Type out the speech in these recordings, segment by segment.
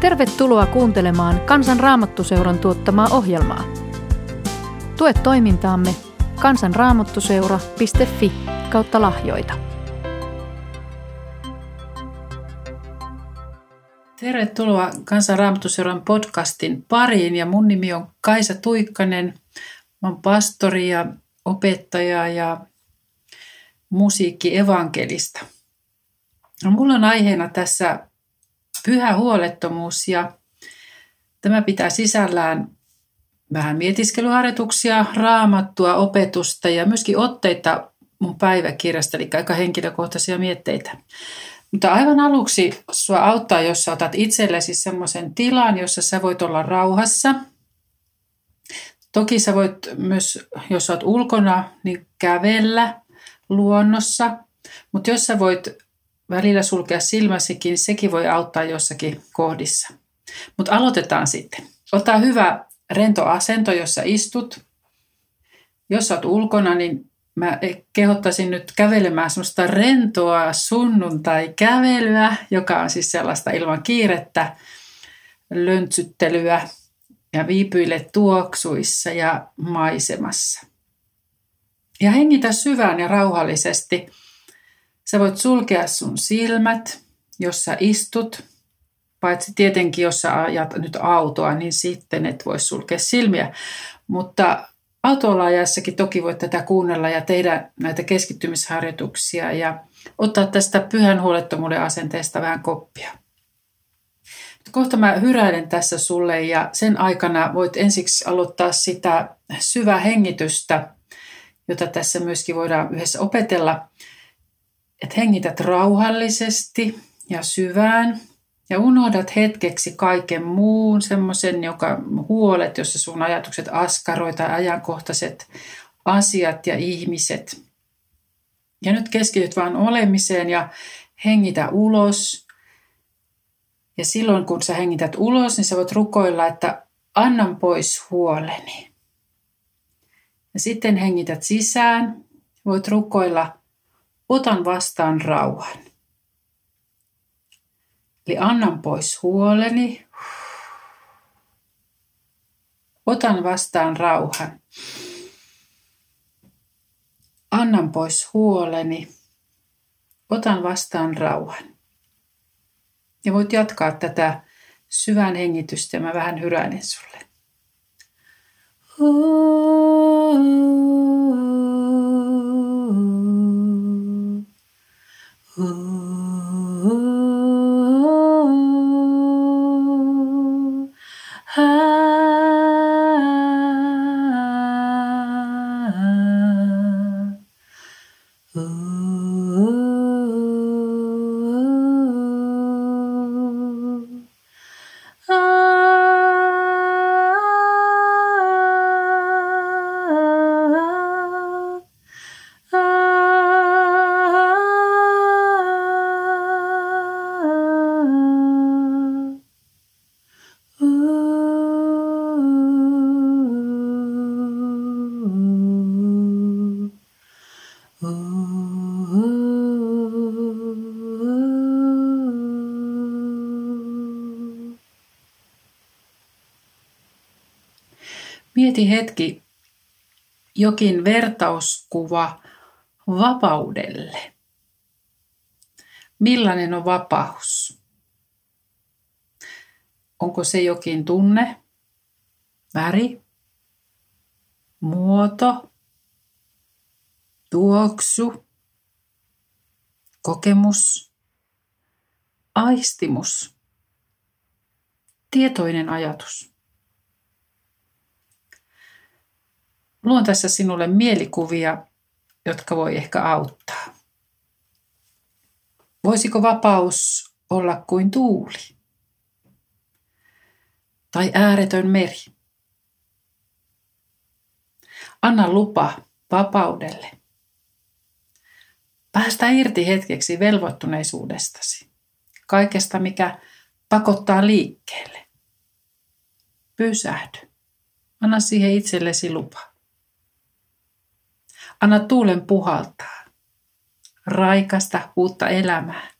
Tervetuloa kuuntelemaan Kansan Raamattuseuran tuottamaa ohjelmaa. Tue toimintaamme kansanraamattuseura.fi kautta lahjoita. Tervetuloa Kansan Raamattuseuran podcastin pariin ja mun nimi on Kaisa Tuikkanen. Mä oon pastori ja opettaja ja musiikki evankelista. No, mulla on aiheena tässä pyhä huolettomuus ja tämä pitää sisällään vähän mietiskelyharjoituksia, raamattua, opetusta ja myöskin otteita mun päiväkirjasta, eli aika henkilökohtaisia mietteitä. Mutta aivan aluksi sua auttaa, jos sä otat itsellesi semmoisen tilan, jossa sä voit olla rauhassa. Toki sä voit myös, jos oot ulkona, niin kävellä luonnossa. Mutta jos sä voit välillä sulkea silmäsikin, sekin voi auttaa jossakin kohdissa. Mutta aloitetaan sitten. Ota hyvä rento asento, jossa istut. Jos olet ulkona, niin mä kehottaisin nyt kävelemään semmoista rentoa sunnuntai-kävelyä, joka on siis sellaista ilman kiirettä, löntsyttelyä ja viipyille tuoksuissa ja maisemassa. Ja hengitä syvään ja rauhallisesti – Sä voit sulkea sun silmät, jos sä istut, paitsi tietenkin, jos sä ajat nyt autoa, niin sitten et voi sulkea silmiä. Mutta autolla ajassakin toki voit tätä kuunnella ja tehdä näitä keskittymisharjoituksia ja ottaa tästä pyhän huolettomuuden asenteesta vähän koppia. Kohta mä hyräilen tässä sulle ja sen aikana voit ensiksi aloittaa sitä syvää hengitystä, jota tässä myöskin voidaan yhdessä opetella – että hengität rauhallisesti ja syvään ja unohdat hetkeksi kaiken muun, semmoisen, joka huolet, jossa sun ajatukset askaroi tai ajankohtaiset asiat ja ihmiset. Ja nyt keskityt vaan olemiseen ja hengitä ulos. Ja silloin kun sä hengität ulos, niin sä voit rukoilla, että annan pois huoleni. Ja sitten hengität sisään. Voit rukoilla, otan vastaan rauhan. Eli annan pois huoleni. Otan vastaan rauhan. Annan pois huoleni. Otan vastaan rauhan. Ja voit jatkaa tätä syvän hengitystä ja mä vähän hyräinen sulle. Mm-hmm. Mieti hetki jokin vertauskuva vapaudelle. Millainen on vapaus? Onko se jokin tunne, väri, muoto, tuoksu, kokemus, aistimus, tietoinen ajatus? Luon tässä sinulle mielikuvia, jotka voi ehkä auttaa. Voisiko vapaus olla kuin tuuli? Tai ääretön meri? Anna lupa vapaudelle. Päästä irti hetkeksi velvoittuneisuudestasi, kaikesta mikä pakottaa liikkeelle. Pysähdy. Anna siihen itsellesi lupa. Anna tuulen puhaltaa. Raikasta uutta elämää.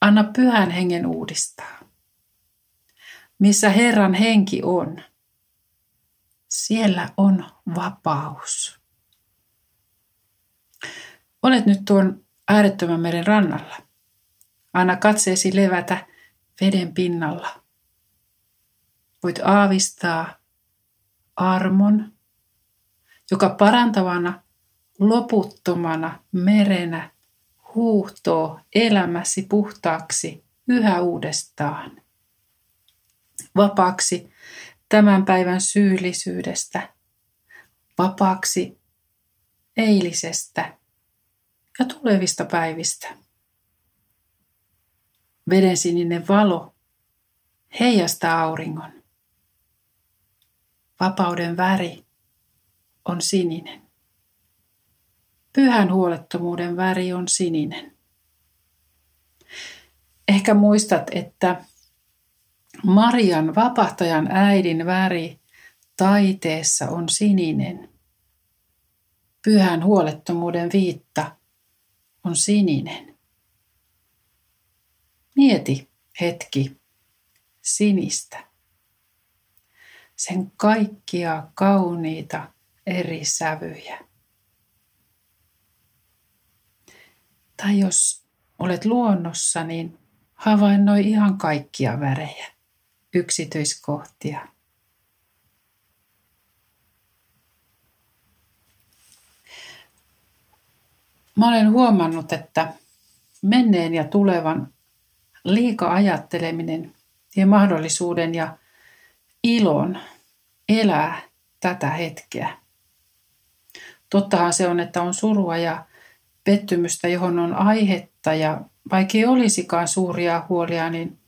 Anna pyhän hengen uudistaa. missä Herran henki on, siellä on vapaus. Olet nyt tuon äärettömän meren rannalla. Anna katseesi levätä veden pinnalla. Voit aavistaa armon, joka parantavana, loputtomana merenä huuhtoo elämäsi puhtaaksi yhä uudestaan. Vapaaksi tämän päivän syyllisyydestä, vapaaksi eilisestä ja tulevista päivistä. Veden sininen valo heijastaa auringon. Vapauden väri on sininen. Pyhän huolettomuuden väri on sininen. Ehkä muistat, että Marian vapahtajan äidin väri taiteessa on sininen. Pyhän huolettomuuden viitta on sininen. Mieti hetki sinistä. Sen kaikkia kauniita eri sävyjä. Tai jos olet luonnossa, niin havainnoi ihan kaikkia värejä, yksityiskohtia. Mä olen huomannut, että menneen ja tulevan liika ajatteleminen ja mahdollisuuden ja ilon elää tätä hetkeä. Tottahan se on, että on surua ja pettymystä, johon on aihetta ja vaikka ei olisikaan suuria huolia, niin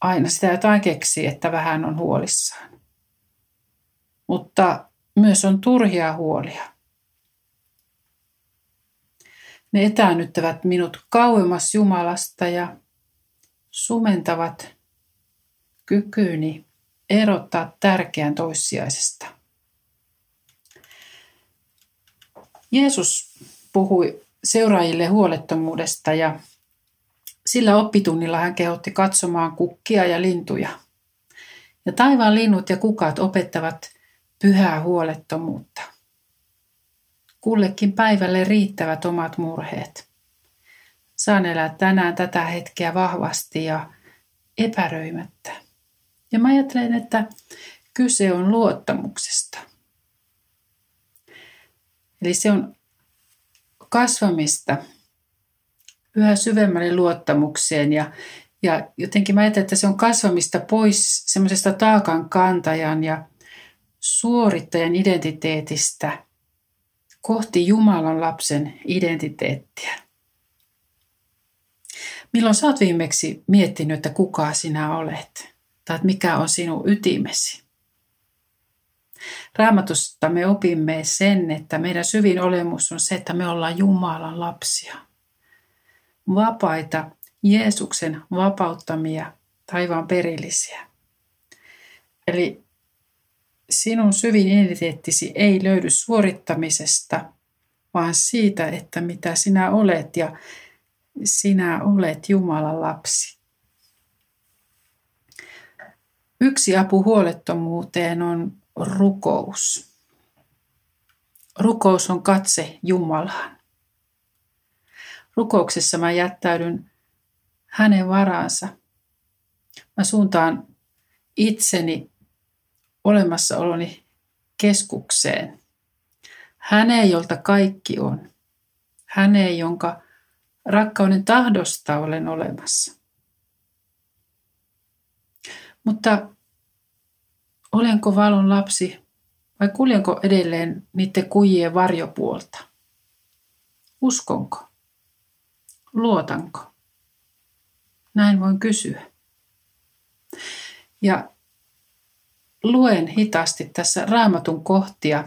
aina sitä jotain keksii, että vähän on huolissaan. Mutta myös on turhia huolia. Ne etäännyttävät minut kauemmas Jumalasta ja sumentavat kykyyni erottaa tärkeän toissijaisesta. Jeesus puhui seuraajille huolettomuudesta ja sillä oppitunnilla hän kehotti katsomaan kukkia ja lintuja. Ja taivaan linnut ja kukat opettavat pyhää huolettomuutta. Kullekin päivälle riittävät omat murheet. Saan elää tänään tätä hetkeä vahvasti ja epäröimättä. Ja mä ajattelen, että kyse on luottamuksesta. Eli se on kasvamista yhä syvemmälle luottamukseen ja, ja jotenkin mä ajattelen, että se on kasvamista pois semmoisesta taakan kantajan ja suorittajan identiteetistä kohti Jumalan lapsen identiteettiä. Milloin sä oot viimeksi miettinyt, että kuka sinä olet? Tai että mikä on sinun ytimesi? Raamatusta me opimme sen, että meidän syvin olemus on se, että me ollaan Jumalan lapsia. Vapaita, Jeesuksen vapauttamia, taivaan perillisiä. Eli sinun syvin identiteettisi ei löydy suorittamisesta, vaan siitä, että mitä sinä olet ja sinä olet Jumalan lapsi. Yksi apu huolettomuuteen on rukous. Rukous on katse Jumalaan. Rukouksessa mä jättäydyn hänen varaansa. Mä suuntaan itseni olemassaoloni keskukseen. Häneen, jolta kaikki on. Häneen, jonka rakkauden tahdosta olen olemassa. Mutta olenko valon lapsi vai kuljenko edelleen niiden kujien varjopuolta? Uskonko? Luotanko? Näin voin kysyä. Ja luen hitaasti tässä raamatun kohtia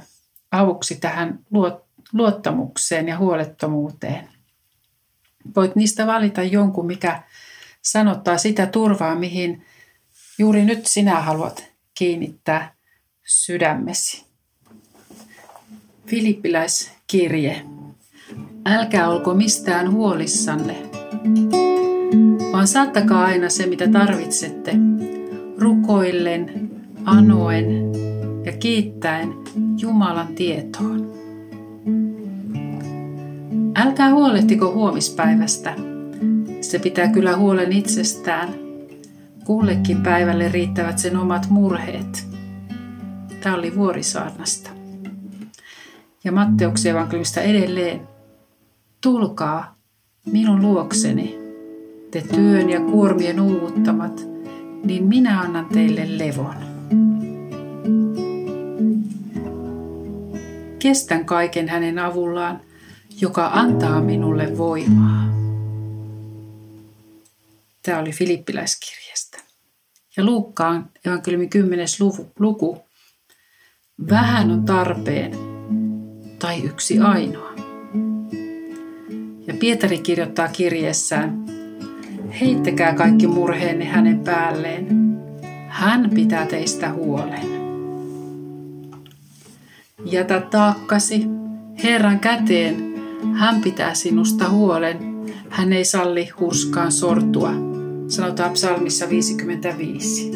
avuksi tähän luottamukseen ja huolettomuuteen. Voit niistä valita jonkun, mikä sanottaa sitä turvaa, mihin juuri nyt sinä haluat kiinnittää sydämesi. Filippiläiskirje. Älkää olko mistään huolissanne, vaan saattakaa aina se, mitä tarvitsette, rukoillen, anoen ja kiittäen Jumalan tietoon. Älkää huolehtiko huomispäivästä. Se pitää kyllä huolen itsestään. Kullekin päivälle riittävät sen omat murheet. Tämä oli vuorisaarnasta. Ja Matteuksen evankeliumista edelleen. Tulkaa minun luokseni, te työn ja kuormien uuvuttamat, niin minä annan teille levon. Kestän kaiken hänen avullaan, joka antaa minulle voimaa. Tämä oli Filippiläiskirjasta. Ja Luukkaan evankeliumin 10. luku. Vähän on tarpeen, tai yksi ainoa. Ja Pietari kirjoittaa kirjeessään, heittäkää kaikki murheenne hänen päälleen. Hän pitää teistä huolen. Jätä taakkasi Herran käteen. Hän pitää sinusta huolen. Hän ei salli hurskaan sortua, sanotaan psalmissa 55.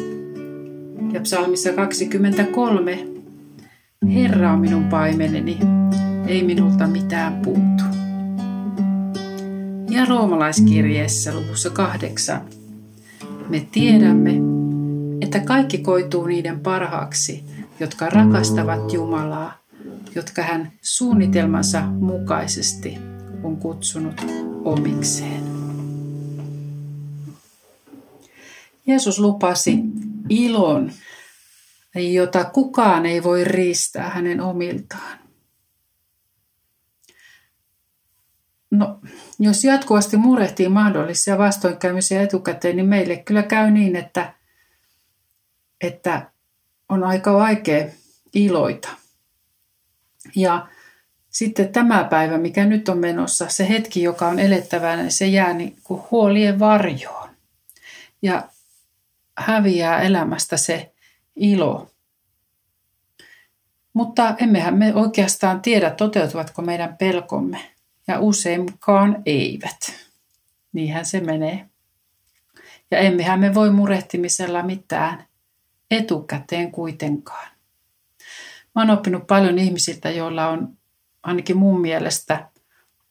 Ja psalmissa 23. Herra on minun paimeneni, ei minulta mitään puutu. Ja roomalaiskirjeessä luvussa kahdeksan me tiedämme, että kaikki koituu niiden parhaaksi, jotka rakastavat Jumalaa, jotka hän suunnitelmansa mukaisesti on kutsunut omikseen. Jeesus lupasi ilon, jota kukaan ei voi riistää hänen omiltaan. No, jos jatkuvasti murehtii mahdollisia vastoinkäymisiä etukäteen, niin meille kyllä käy niin, että, että on aika vaikea iloita. Ja sitten tämä päivä, mikä nyt on menossa, se hetki, joka on elettävänä, niin se jää niin kuin huolien varjoon. Ja häviää elämästä se ilo. Mutta emmehän me oikeastaan tiedä, toteutuvatko meidän pelkomme ja useinkaan eivät. Niinhän se menee. Ja emmehän me voi murehtimisella mitään etukäteen kuitenkaan. Mä oon oppinut paljon ihmisiltä, joilla on ainakin mun mielestä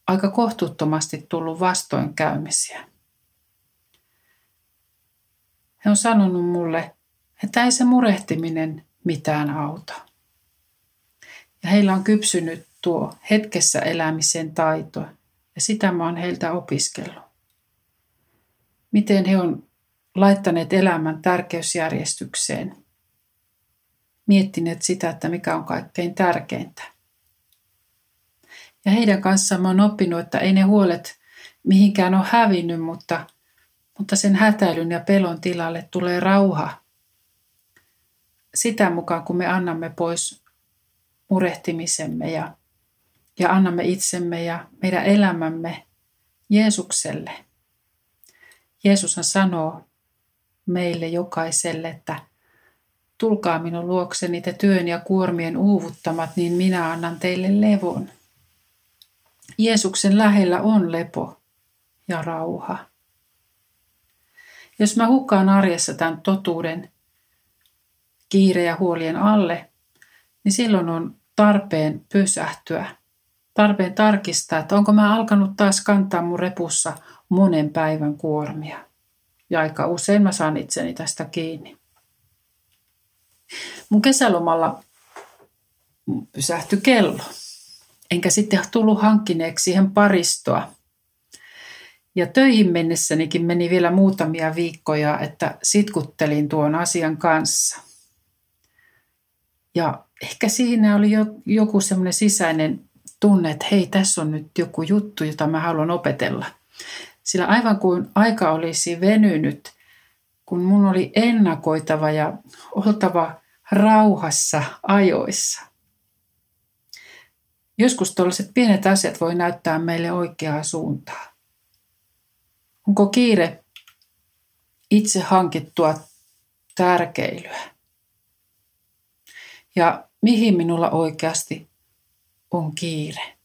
aika kohtuuttomasti tullut vastoinkäymisiä. He on sanonut mulle, että ei se murehtiminen mitään auta. Ja heillä on kypsynyt tuo hetkessä elämisen taito, ja sitä mä oon heiltä opiskellut. Miten he on laittaneet elämän tärkeysjärjestykseen, miettineet sitä, että mikä on kaikkein tärkeintä. Ja heidän kanssaan mä oon oppinut, että ei ne huolet mihinkään ole hävinnyt, mutta, mutta sen hätäilyn ja pelon tilalle tulee rauha. Sitä mukaan, kun me annamme pois murehtimisemme ja ja annamme itsemme ja meidän elämämme Jeesukselle. Jeesushan sanoo meille jokaiselle, että tulkaa minun luokseni te työn ja kuormien uuvuttamat, niin minä annan teille levon. Jeesuksen lähellä on lepo ja rauha. Jos mä hukkaan arjessa tämän totuuden kiire ja huolien alle, niin silloin on tarpeen pysähtyä tarpeen tarkistaa, että onko mä alkanut taas kantaa mun repussa monen päivän kuormia. Ja aika usein mä saan itseni tästä kiinni. Mun kesälomalla pysähtyi kello. Enkä sitten tullut hankkineeksi siihen paristoa. Ja töihin mennessänikin meni vielä muutamia viikkoja, että sitkuttelin tuon asian kanssa. Ja ehkä siinä oli jo, joku semmoinen sisäinen tunne, että hei, tässä on nyt joku juttu, jota mä haluan opetella. Sillä aivan kuin aika olisi venynyt, kun mun oli ennakoitava ja oltava rauhassa ajoissa. Joskus tällaiset pienet asiat voi näyttää meille oikeaa suuntaa. Onko kiire itse hankittua tärkeilyä? Ja mihin minulla oikeasti on kiire.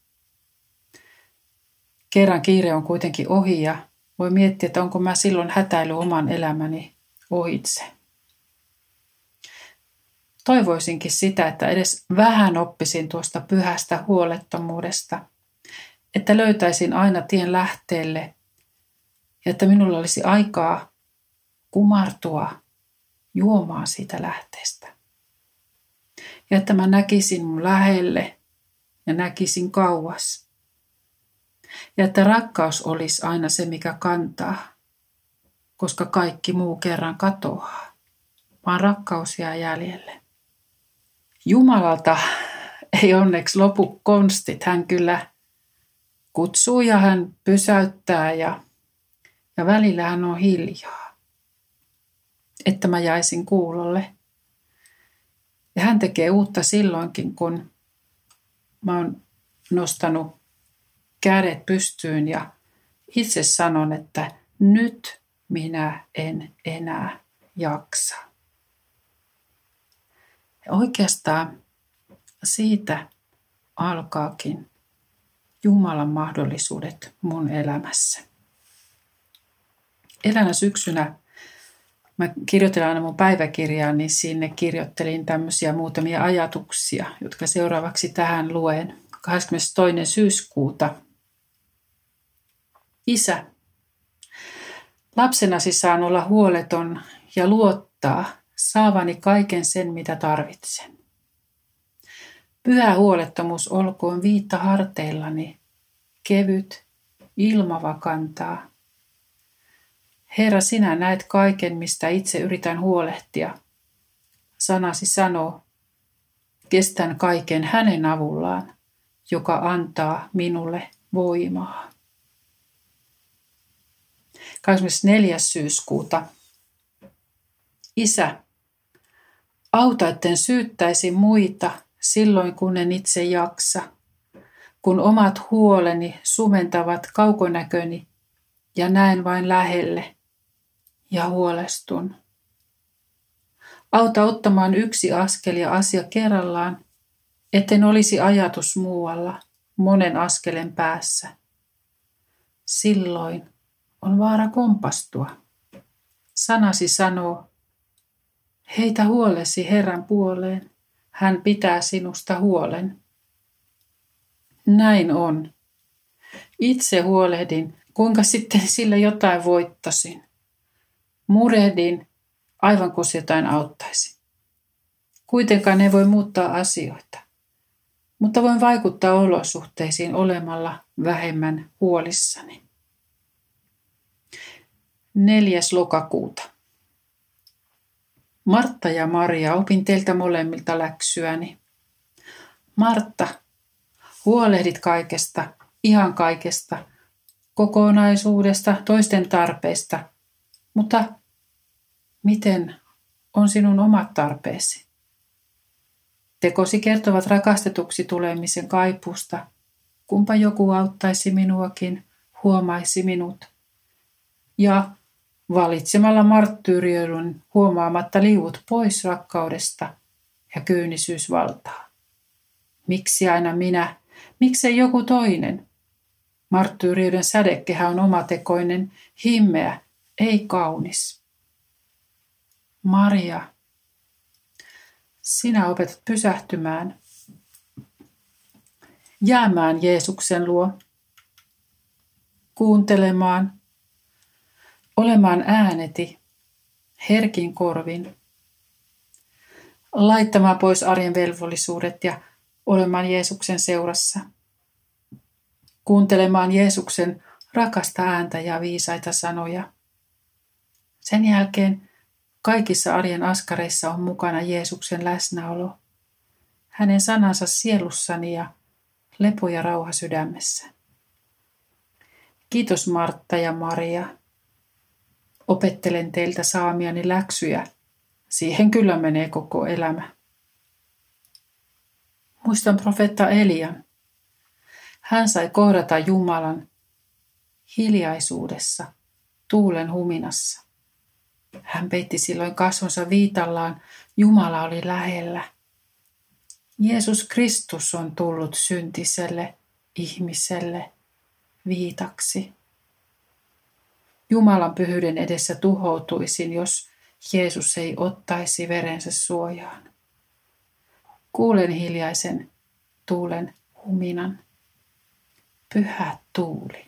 Kerran kiire on kuitenkin ohi ja voi miettiä, että onko mä silloin hätäily oman elämäni ohitse. toivoisinkin sitä, että edes vähän oppisin tuosta pyhästä huolettomuudesta, että löytäisin aina tien lähteelle ja että minulla olisi aikaa kumartua juomaan siitä lähteestä. Ja että mä näkisin mun lähelle ja näkisin kauas. Ja että rakkaus olisi aina se, mikä kantaa, koska kaikki muu kerran katoaa, vaan rakkaus jää jäljelle. Jumalalta ei onneksi lopu konstit. Hän kyllä kutsuu ja hän pysäyttää ja, ja välillä hän on hiljaa, että mä jäisin kuulolle. Ja hän tekee uutta silloinkin, kun mä oon nostanut kädet pystyyn ja itse sanon, että nyt minä en enää jaksa. Ja oikeastaan siitä alkaakin Jumalan mahdollisuudet mun elämässä. Elämä syksynä mä kirjoitin aina mun päiväkirjaa, niin sinne kirjoittelin tämmöisiä muutamia ajatuksia, jotka seuraavaksi tähän luen. 22. syyskuuta. Isä, lapsenasi saan olla huoleton ja luottaa saavani kaiken sen, mitä tarvitsen. Pyhä huolettomuus olkoon viitta harteillani, kevyt, ilmava kantaa. Herra, sinä näet kaiken, mistä itse yritän huolehtia. Sanasi sanoo, kestän kaiken hänen avullaan, joka antaa minulle voimaa. 24. syyskuuta. Isä, auta, etten syyttäisi muita silloin, kun en itse jaksa, kun omat huoleni sumentavat kaukonäköni ja näen vain lähelle ja huolestun. Auta ottamaan yksi askel ja asia kerrallaan, etten olisi ajatus muualla, monen askelen päässä. Silloin on vaara kompastua. Sanasi sanoo, heitä huolesi Herran puoleen, hän pitää sinusta huolen. Näin on. Itse huolehdin, kuinka sitten sille jotain voittasin. Murehdin, aivan kuin jotain auttaisi. Kuitenkaan ei voi muuttaa asioita, mutta voin vaikuttaa olosuhteisiin olemalla vähemmän huolissani. 4. lokakuuta. Martta ja Maria, opin teiltä molemmilta läksyäni. Martta, huolehdit kaikesta, ihan kaikesta, kokonaisuudesta, toisten tarpeista, mutta miten on sinun omat tarpeesi? Tekosi kertovat rakastetuksi tulemisen kaipusta. Kumpa joku auttaisi minuakin, huomaisi minut. Ja valitsemalla marttyyriöidyn huomaamatta liuut pois rakkaudesta ja kyynisyys valtaa. Miksi aina minä? Miksei joku toinen? Marttyyriöiden sädekehä on omatekoinen, himmeä, ei kaunis. Maria, sinä opetat pysähtymään, jäämään Jeesuksen luo, kuuntelemaan – olemaan ääneti, herkin korvin, laittamaan pois arjen velvollisuudet ja olemaan Jeesuksen seurassa, kuuntelemaan Jeesuksen rakasta ääntä ja viisaita sanoja. Sen jälkeen kaikissa arjen askareissa on mukana Jeesuksen läsnäolo, hänen sanansa sielussani ja lepo ja rauha sydämessä. Kiitos Martta ja Maria Opettelen teiltä saamiani läksyjä. Siihen kyllä menee koko elämä. Muistan profeetta Elian. Hän sai kohdata Jumalan hiljaisuudessa, tuulen huminassa. Hän peitti silloin kasvonsa viitallaan, Jumala oli lähellä. Jeesus Kristus on tullut syntiselle ihmiselle viitaksi. Jumalan pyhyyden edessä tuhoutuisin, jos Jeesus ei ottaisi verensä suojaan. Kuulen hiljaisen tuulen huminan. Pyhä tuuli.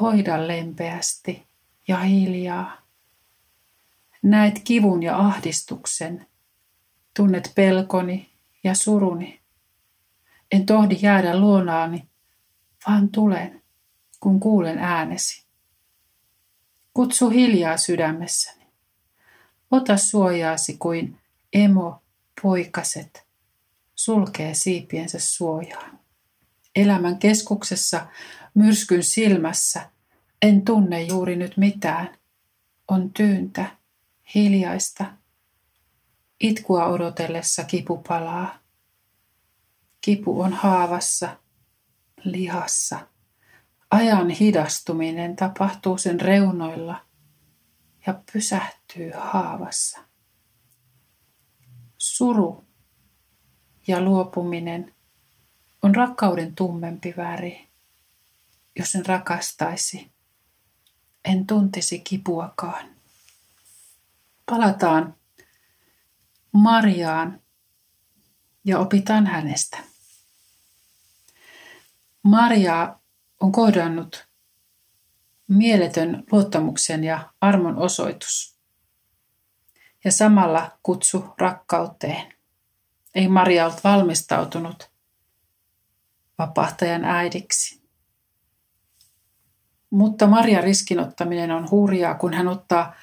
Hoida lempeästi ja hiljaa. Näet kivun ja ahdistuksen. Tunnet pelkoni ja suruni. En tohdi jäädä luonaani, vaan tulen, kun kuulen äänesi. Kutsu hiljaa sydämessäni. Ota suojaasi kuin emo poikaset sulkee siipiensä suojaan. Elämän keskuksessa, myrskyn silmässä, en tunne juuri nyt mitään. On tyyntä, hiljaista. Itkua odotellessa kipu palaa. Kipu on haavassa, lihassa. Ajan hidastuminen tapahtuu sen reunoilla ja pysähtyy haavassa. Suru ja luopuminen on rakkauden tummempi väri. Jos en rakastaisi, en tuntisi kipuakaan. Palataan Mariaan ja opitaan hänestä. Maria on kohdannut mieletön luottamuksen ja armon osoitus ja samalla kutsu rakkauteen. Ei Maria ollut valmistautunut vapahtajan äidiksi. Mutta Maria riskinottaminen on hurjaa, kun hän ottaa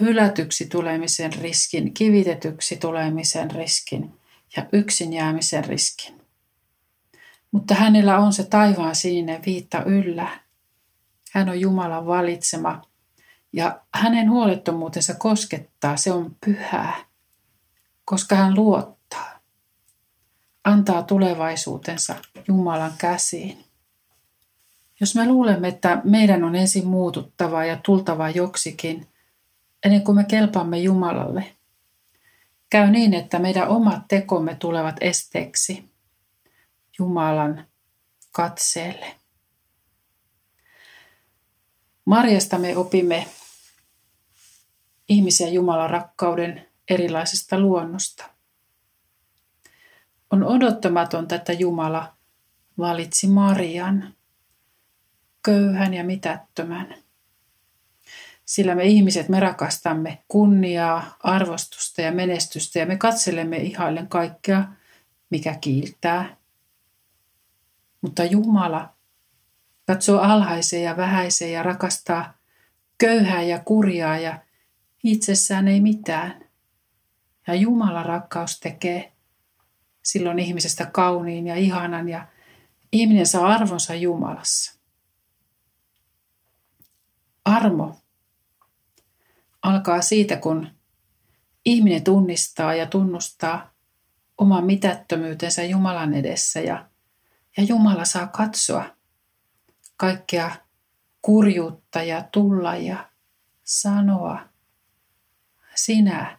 hylätyksi tulemisen riskin, kivitetyksi tulemisen riskin ja yksin jäämisen riskin. Mutta hänellä on se taivaan sininen viitta yllä. Hän on Jumalan valitsema ja hänen huolettomuutensa koskettaa, se on pyhää, koska hän luottaa. Antaa tulevaisuutensa Jumalan käsiin. Jos me luulemme, että meidän on ensin muututtava ja tultava joksikin, ennen kuin me kelpaamme Jumalalle, käy niin, että meidän omat tekomme tulevat esteeksi Jumalan katseelle. Marjasta me opimme ihmisen Jumalan rakkauden erilaisesta luonnosta. On odottamatonta, että Jumala valitsi Marian, köyhän ja mitättömän. Sillä me ihmiset, me rakastamme kunniaa, arvostusta ja menestystä ja me katselemme ihaillen kaikkea, mikä kiiltää. Mutta Jumala katsoo alhaiseen ja vähäiseen ja rakastaa köyhää ja kurjaa ja itsessään ei mitään. Ja Jumalan rakkaus tekee silloin ihmisestä kauniin ja ihanan ja ihminen saa arvonsa Jumalassa. Armo alkaa siitä, kun ihminen tunnistaa ja tunnustaa oman mitättömyytensä Jumalan edessä ja, ja Jumala saa katsoa kaikkea kurjuutta ja tulla ja sanoa, sinä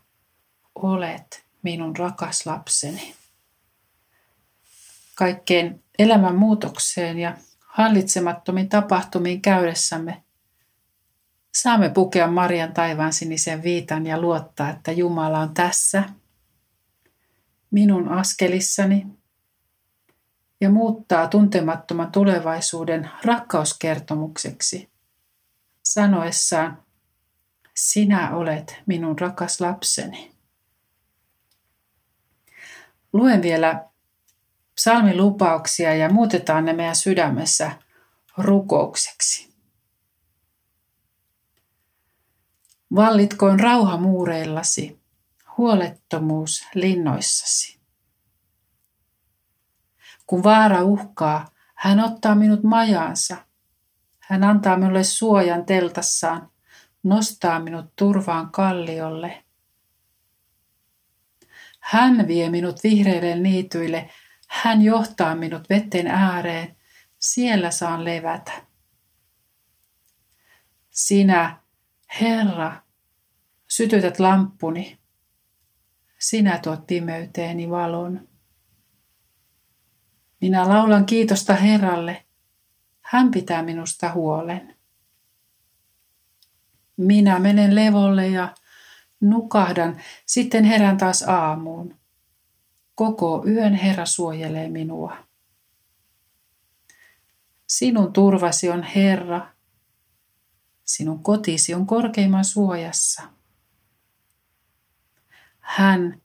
olet minun rakas lapseni. Kaikkeen elämän muutokseen ja hallitsemattomiin tapahtumiin käydessämme saamme pukea Marian taivaan sinisen viitan ja luottaa, että Jumala on tässä minun askelissani ja muuttaa tuntemattoman tulevaisuuden rakkauskertomukseksi sanoessaan, sinä olet minun rakas lapseni. Luen vielä psalmin lupauksia ja muutetaan ne meidän sydämessä rukoukseksi. Vallitkoon rauha muureillasi, huolettomuus linnoissasi. Kun vaara uhkaa, hän ottaa minut majaansa. Hän antaa minulle suojan teltassaan, nostaa minut turvaan kalliolle. Hän vie minut vihreille niityille, hän johtaa minut vetten ääreen, siellä saan levätä. Sinä, Herra, sytytät lamppuni. Sinä tuot pimeyteeni valon. Minä laulan kiitosta Herralle. Hän pitää minusta huolen. Minä menen levolle ja nukahdan, sitten herään taas aamuun. Koko yön Herra suojelee minua. Sinun turvasi on Herra. Sinun kotisi on korkeimman suojassa. Hän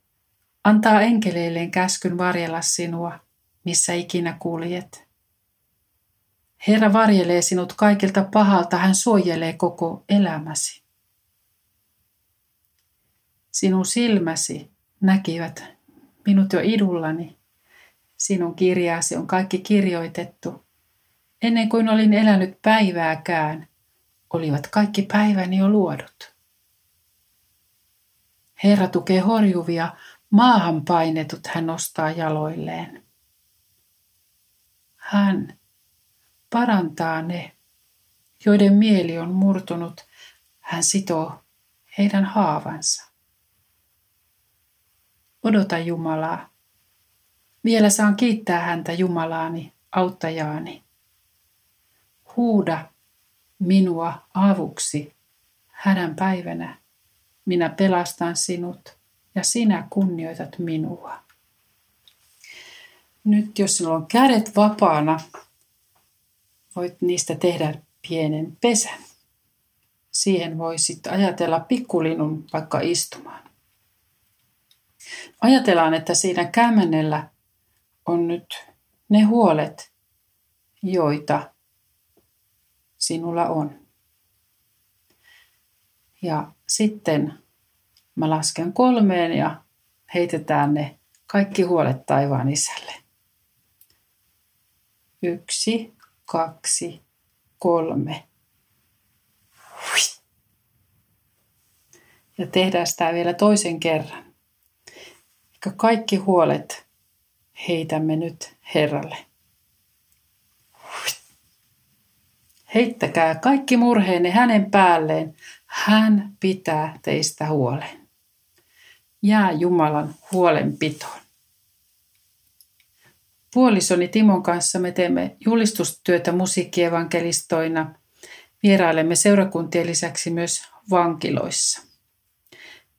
antaa enkeleilleen käskyn varjella sinua, missä ikinä kuljet. Herra varjelee sinut kaikilta pahalta, hän suojelee koko elämäsi. Sinun silmäsi näkivät minut jo idullani. Sinun kirjaasi on kaikki kirjoitettu. Ennen kuin olin elänyt päivääkään, olivat kaikki päiväni jo luodut. Herra tukee horjuvia, maahan painetut hän nostaa jaloilleen. Hän parantaa ne, joiden mieli on murtunut, hän sitoo heidän haavansa. Odota Jumalaa. Vielä saan kiittää häntä Jumalaani, auttajaani. Huuda minua avuksi hädän päivänä. Minä pelastan sinut ja sinä kunnioitat minua. Nyt jos sinulla on kädet vapaana, voit niistä tehdä pienen pesän. Siihen voisit ajatella pikkulinun vaikka istumaan. Ajatellaan, että siinä kämmenellä on nyt ne huolet, joita sinulla on. Ja sitten mä lasken kolmeen ja heitetään ne kaikki huolet taivaan isälle. Yksi, kaksi, kolme. Ja tehdään sitä vielä toisen kerran. Eikä kaikki huolet heitämme nyt Herralle. Heittäkää kaikki murheenne hänen päälleen. Hän pitää teistä huolen. Jää Jumalan huolenpitoon. Puolisoni Timon kanssa me teemme julistustyötä musiikkievankelistoina. Vierailemme seurakuntien lisäksi myös vankiloissa.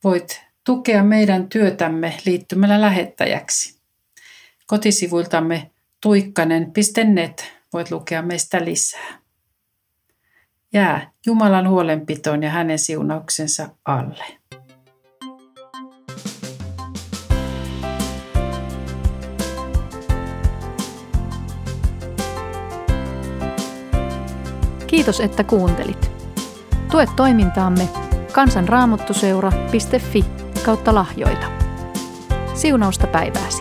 Voit tukea meidän työtämme liittymällä lähettäjäksi. Kotisivuiltamme tuikkanen.net voit lukea meistä lisää. Jää Jumalan huolenpitoon ja hänen siunauksensa alle. Kiitos, että kuuntelit. Tue toimintaamme kansanraamottuseura.fi kautta lahjoita. Siunausta päivääsi.